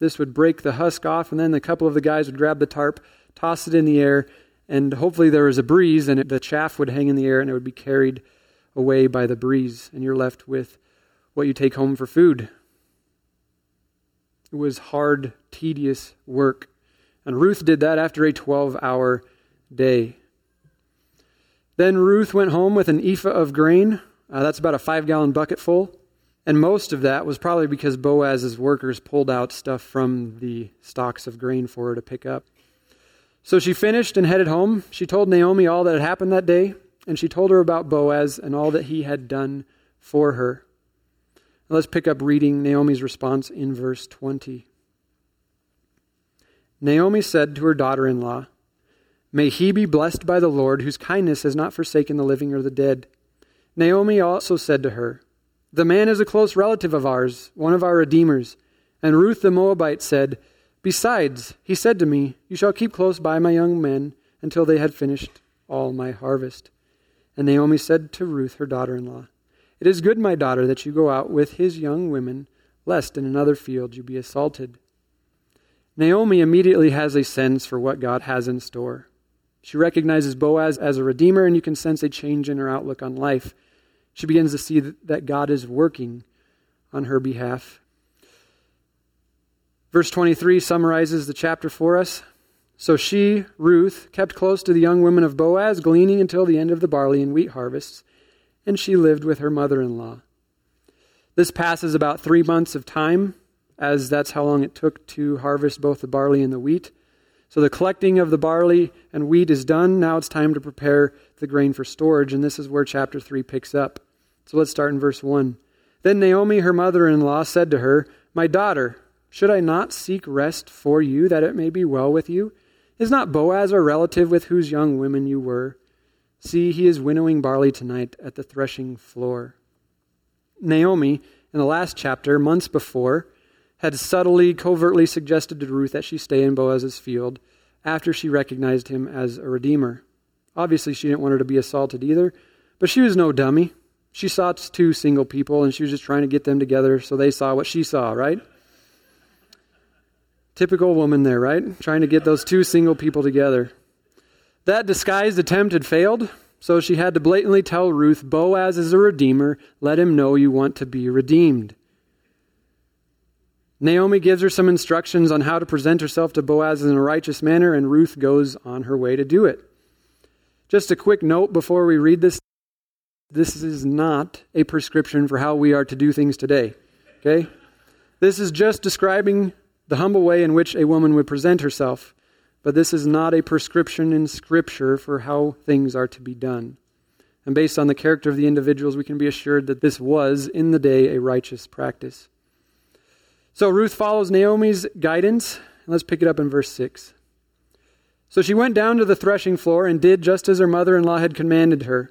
This would break the husk off, and then a couple of the guys would grab the tarp, toss it in the air, and hopefully there was a breeze, and it, the chaff would hang in the air and it would be carried away by the breeze, and you're left with what you take home for food. It was hard, tedious work. And Ruth did that after a 12 hour day. Then Ruth went home with an ephah of grain. Uh, that's about a five gallon bucket full. And most of that was probably because Boaz's workers pulled out stuff from the stalks of grain for her to pick up. So she finished and headed home. She told Naomi all that had happened that day, and she told her about Boaz and all that he had done for her. Now let's pick up reading Naomi's response in verse 20. Naomi said to her daughter in law, May he be blessed by the Lord, whose kindness has not forsaken the living or the dead. Naomi also said to her, The man is a close relative of ours, one of our redeemers. And Ruth the Moabite said, Besides, he said to me, You shall keep close by my young men until they had finished all my harvest. And Naomi said to Ruth, her daughter in law, It is good, my daughter, that you go out with his young women, lest in another field you be assaulted. Naomi immediately has a sense for what God has in store. She recognizes Boaz as a redeemer, and you can sense a change in her outlook on life. She begins to see that God is working on her behalf. Verse 23 summarizes the chapter for us. So she, Ruth, kept close to the young women of Boaz, gleaning until the end of the barley and wheat harvests, and she lived with her mother in law. This passes about three months of time as that's how long it took to harvest both the barley and the wheat. So the collecting of the barley and wheat is done. Now it's time to prepare the grain for storage, and this is where chapter 3 picks up. So let's start in verse 1. Then Naomi, her mother in law, said to her, My daughter, should I not seek rest for you, that it may be well with you? Is not Boaz a relative with whose young women you were? See, he is winnowing barley tonight at the threshing floor. Naomi, in the last chapter, months before, had subtly, covertly suggested to Ruth that she stay in Boaz's field after she recognized him as a redeemer. Obviously, she didn't want her to be assaulted either, but she was no dummy. She saw two single people and she was just trying to get them together so they saw what she saw, right? Typical woman there, right? Trying to get those two single people together. That disguised attempt had failed, so she had to blatantly tell Ruth, Boaz is a redeemer. Let him know you want to be redeemed. Naomi gives her some instructions on how to present herself to Boaz in a righteous manner, and Ruth goes on her way to do it. Just a quick note before we read this this is not a prescription for how we are to do things today. Okay? This is just describing the humble way in which a woman would present herself, but this is not a prescription in Scripture for how things are to be done. And based on the character of the individuals, we can be assured that this was, in the day, a righteous practice. So Ruth follows Naomi's guidance. and Let's pick it up in verse 6. So she went down to the threshing floor and did just as her mother in law had commanded her.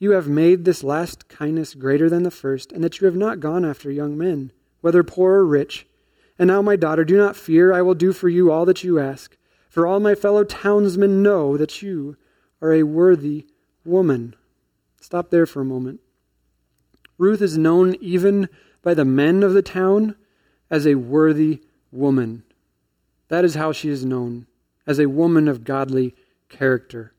You have made this last kindness greater than the first, and that you have not gone after young men, whether poor or rich. And now, my daughter, do not fear. I will do for you all that you ask. For all my fellow townsmen know that you are a worthy woman. Stop there for a moment. Ruth is known even by the men of the town as a worthy woman. That is how she is known, as a woman of godly character.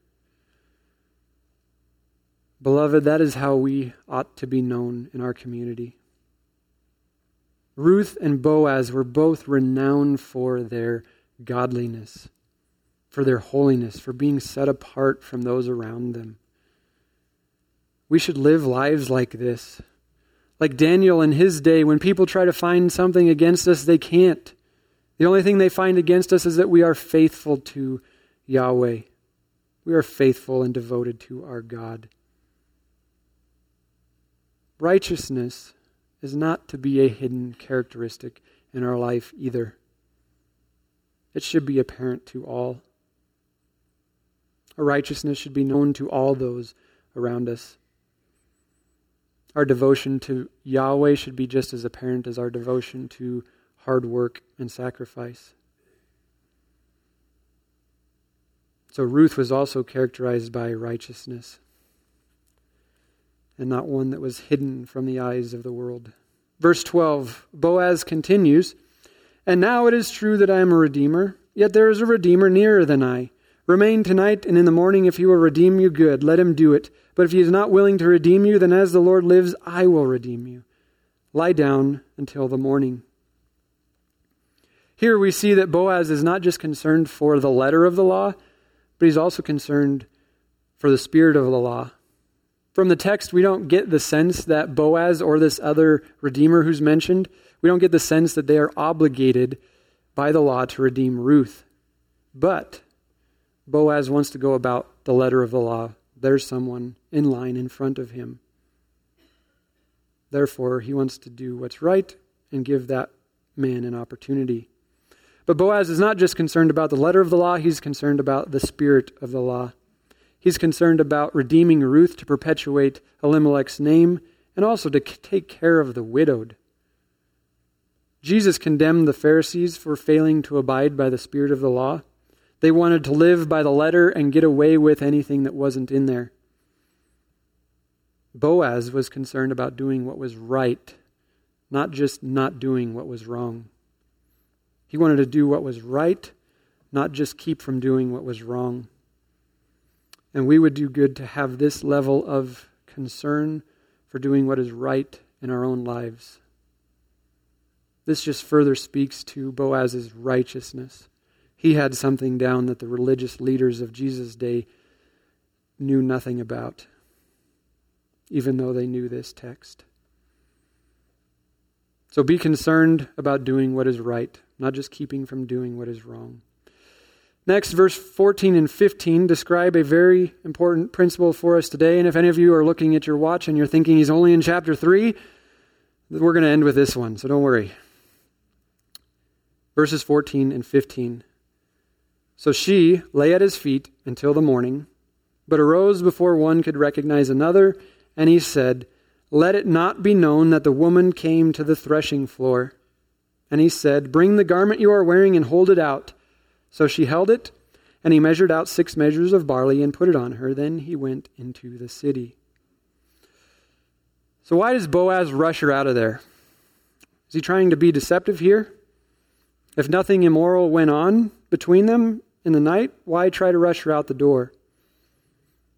Beloved, that is how we ought to be known in our community. Ruth and Boaz were both renowned for their godliness, for their holiness, for being set apart from those around them. We should live lives like this. Like Daniel in his day, when people try to find something against us, they can't. The only thing they find against us is that we are faithful to Yahweh. We are faithful and devoted to our God. Righteousness is not to be a hidden characteristic in our life either. It should be apparent to all. Our righteousness should be known to all those around us. Our devotion to Yahweh should be just as apparent as our devotion to hard work, and sacrifice. So Ruth was also characterized by righteousness, and not one that was hidden from the eyes of the world. Verse 12 Boaz continues, And now it is true that I am a redeemer, yet there is a redeemer nearer than I. Remain tonight, and in the morning, if he will redeem you, good, let him do it. But if he is not willing to redeem you, then as the Lord lives, I will redeem you. Lie down until the morning. Here we see that Boaz is not just concerned for the letter of the law, but he's also concerned for the spirit of the law. From the text, we don't get the sense that Boaz or this other redeemer who's mentioned, we don't get the sense that they are obligated by the law to redeem Ruth. But Boaz wants to go about the letter of the law. There's someone in line in front of him. Therefore, he wants to do what's right and give that man an opportunity. But Boaz is not just concerned about the letter of the law, he's concerned about the spirit of the law. He's concerned about redeeming Ruth to perpetuate Elimelech's name and also to take care of the widowed. Jesus condemned the Pharisees for failing to abide by the spirit of the law. They wanted to live by the letter and get away with anything that wasn't in there. Boaz was concerned about doing what was right, not just not doing what was wrong. He wanted to do what was right, not just keep from doing what was wrong. And we would do good to have this level of concern for doing what is right in our own lives. This just further speaks to Boaz's righteousness. He had something down that the religious leaders of Jesus' day knew nothing about, even though they knew this text. So be concerned about doing what is right, not just keeping from doing what is wrong. Next, verse 14 and 15 describe a very important principle for us today. And if any of you are looking at your watch and you're thinking he's only in chapter 3, we're going to end with this one, so don't worry. Verses 14 and 15. So she lay at his feet until the morning, but arose before one could recognize another, and he said, Let it not be known that the woman came to the threshing floor. And he said, Bring the garment you are wearing and hold it out. So she held it, and he measured out six measures of barley and put it on her. Then he went into the city. So, why does Boaz rush her out of there? Is he trying to be deceptive here? If nothing immoral went on between them in the night, why try to rush her out the door?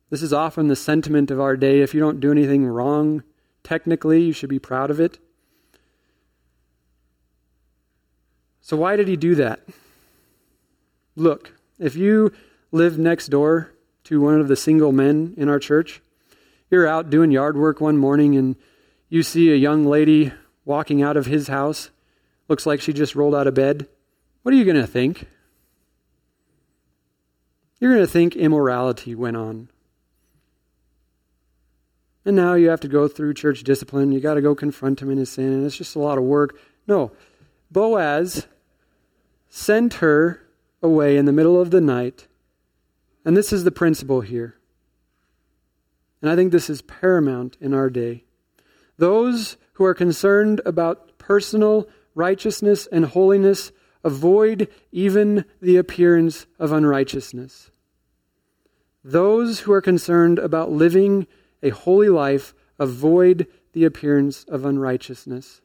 This is often the sentiment of our day. If you don't do anything wrong, technically, you should be proud of it. So, why did he do that? Look, if you live next door to one of the single men in our church, you're out doing yard work one morning and you see a young lady walking out of his house. Looks like she just rolled out of bed. What are you going to think? You're going to think immorality went on. And now you have to go through church discipline. You got to go confront him in his sin, and it's just a lot of work. No. Boaz sent her away in the middle of the night. And this is the principle here. And I think this is paramount in our day. Those who are concerned about personal righteousness and holiness avoid even the appearance of unrighteousness. Those who are concerned about living a holy life avoid the appearance of unrighteousness.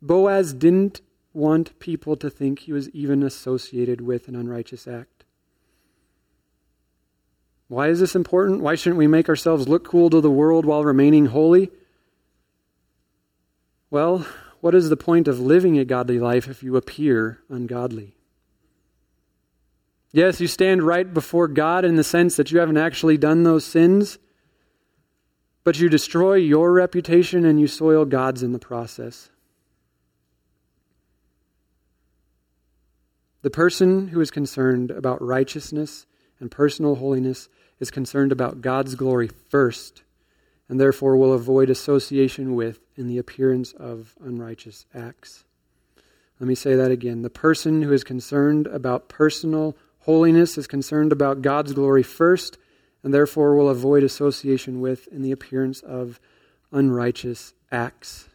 Boaz didn't want people to think he was even associated with an unrighteous act. Why is this important? Why shouldn't we make ourselves look cool to the world while remaining holy? Well, what is the point of living a godly life if you appear ungodly? Yes, you stand right before God in the sense that you haven't actually done those sins, but you destroy your reputation and you soil God's in the process. The person who is concerned about righteousness and personal holiness is concerned about God's glory first, and therefore will avoid association with in the appearance of unrighteous acts. Let me say that again. The person who is concerned about personal holiness is concerned about God's glory first, and therefore will avoid association with in the appearance of unrighteous acts.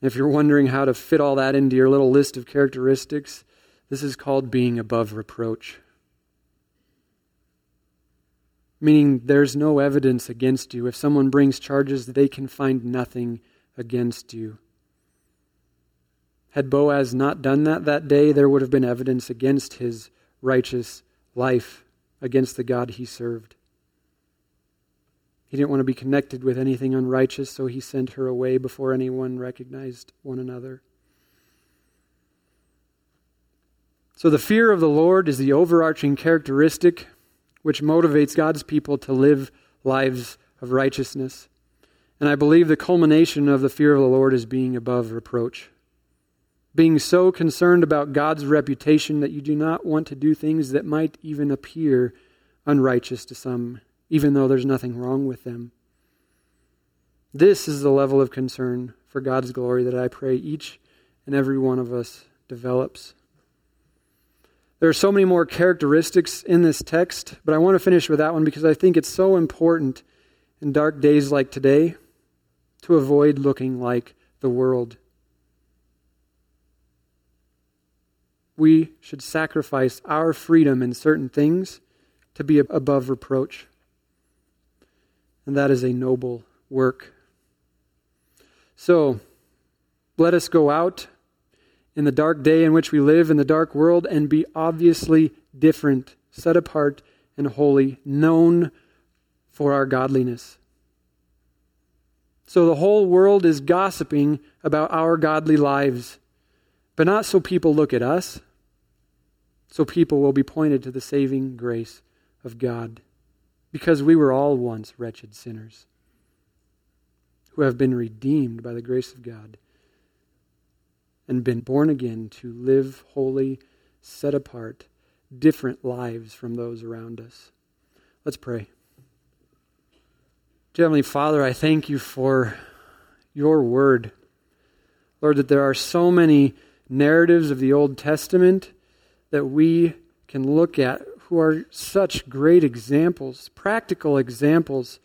And if you're wondering how to fit all that into your little list of characteristics, this is called being above reproach. Meaning there's no evidence against you. If someone brings charges, they can find nothing against you. Had Boaz not done that that day, there would have been evidence against his righteous life, against the God he served. He didn't want to be connected with anything unrighteous, so he sent her away before anyone recognized one another. So, the fear of the Lord is the overarching characteristic which motivates God's people to live lives of righteousness. And I believe the culmination of the fear of the Lord is being above reproach. Being so concerned about God's reputation that you do not want to do things that might even appear unrighteous to some, even though there's nothing wrong with them. This is the level of concern for God's glory that I pray each and every one of us develops. There are so many more characteristics in this text, but I want to finish with that one because I think it's so important in dark days like today to avoid looking like the world. We should sacrifice our freedom in certain things to be above reproach. And that is a noble work. So, let us go out in the dark day in which we live, in the dark world, and be obviously different, set apart, and holy, known for our godliness. So the whole world is gossiping about our godly lives, but not so people look at us, so people will be pointed to the saving grace of God, because we were all once wretched sinners who have been redeemed by the grace of God and been born again to live holy, set apart, different lives from those around us. Let's pray. Heavenly Father, I thank you for your word. Lord, that there are so many narratives of the Old Testament that we can look at who are such great examples, practical examples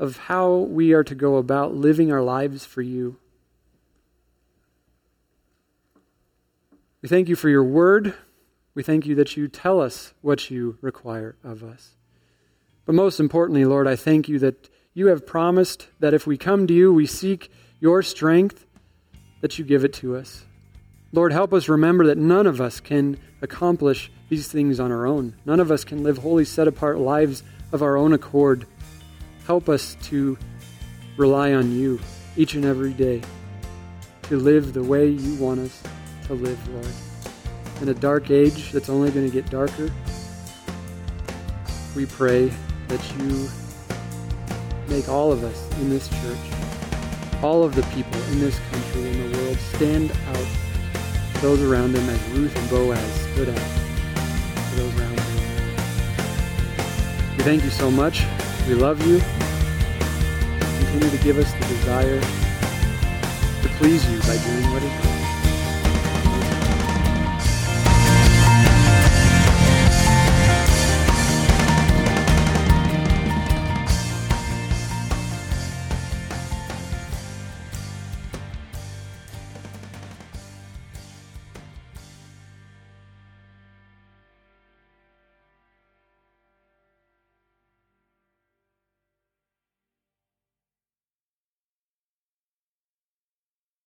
of how we are to go about living our lives for you. We thank you for your word. We thank you that you tell us what you require of us. But most importantly, Lord, I thank you that you have promised that if we come to you, we seek your strength, that you give it to us. Lord, help us remember that none of us can accomplish these things on our own. None of us can live holy, set apart lives of our own accord. Help us to rely on you each and every day to live the way you want us to live, Lord. In a dark age that's only going to get darker, we pray that you make all of us in this church, all of the people in this country and the world stand out those around them as Ruth and Boaz stood out those around them. We thank you so much. We love you. Continue to give us the desire to please you by doing what is right.